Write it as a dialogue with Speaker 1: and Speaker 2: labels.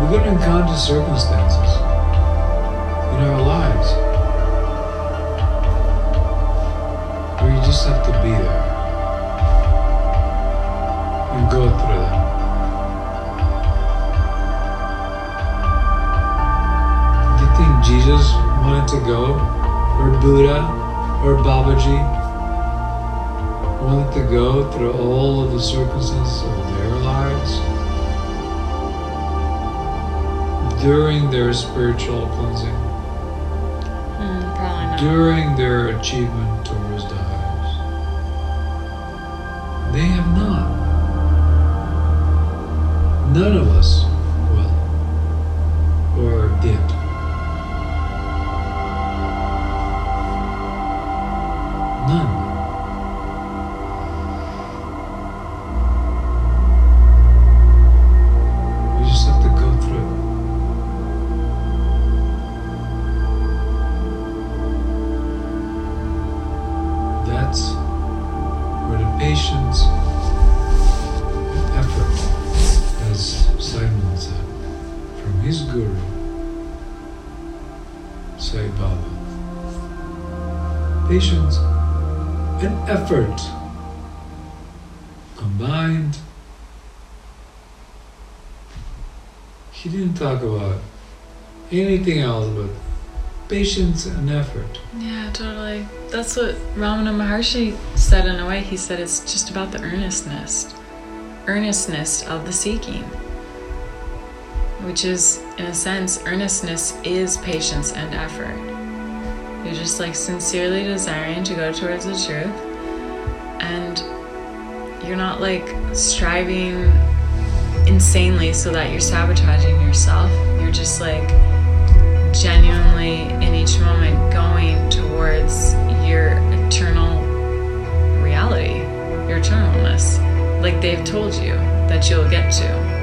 Speaker 1: we're going to encounter circumstances in our lives where you just have to be there and go through them. Do you think Jesus wanted to go, or Buddha, or Babaji? Wanted to go through all of the circumstances during their spiritual cleansing,
Speaker 2: Mm,
Speaker 1: during their achievement towards the highest? They have not. None of us That's where the patience and effort, as Simon said, from his guru, Sai Baba. Patience and effort combined. He didn't talk about anything else but patience and effort.
Speaker 2: Yeah, totally. That's what Ramana Maharshi said in a way. He said it's just about the earnestness, earnestness of the seeking, which is, in a sense, earnestness is patience and effort. You're just like sincerely desiring to go towards the truth, and you're not like striving insanely so that you're sabotaging yourself. You're just like like they've told you that you'll get to.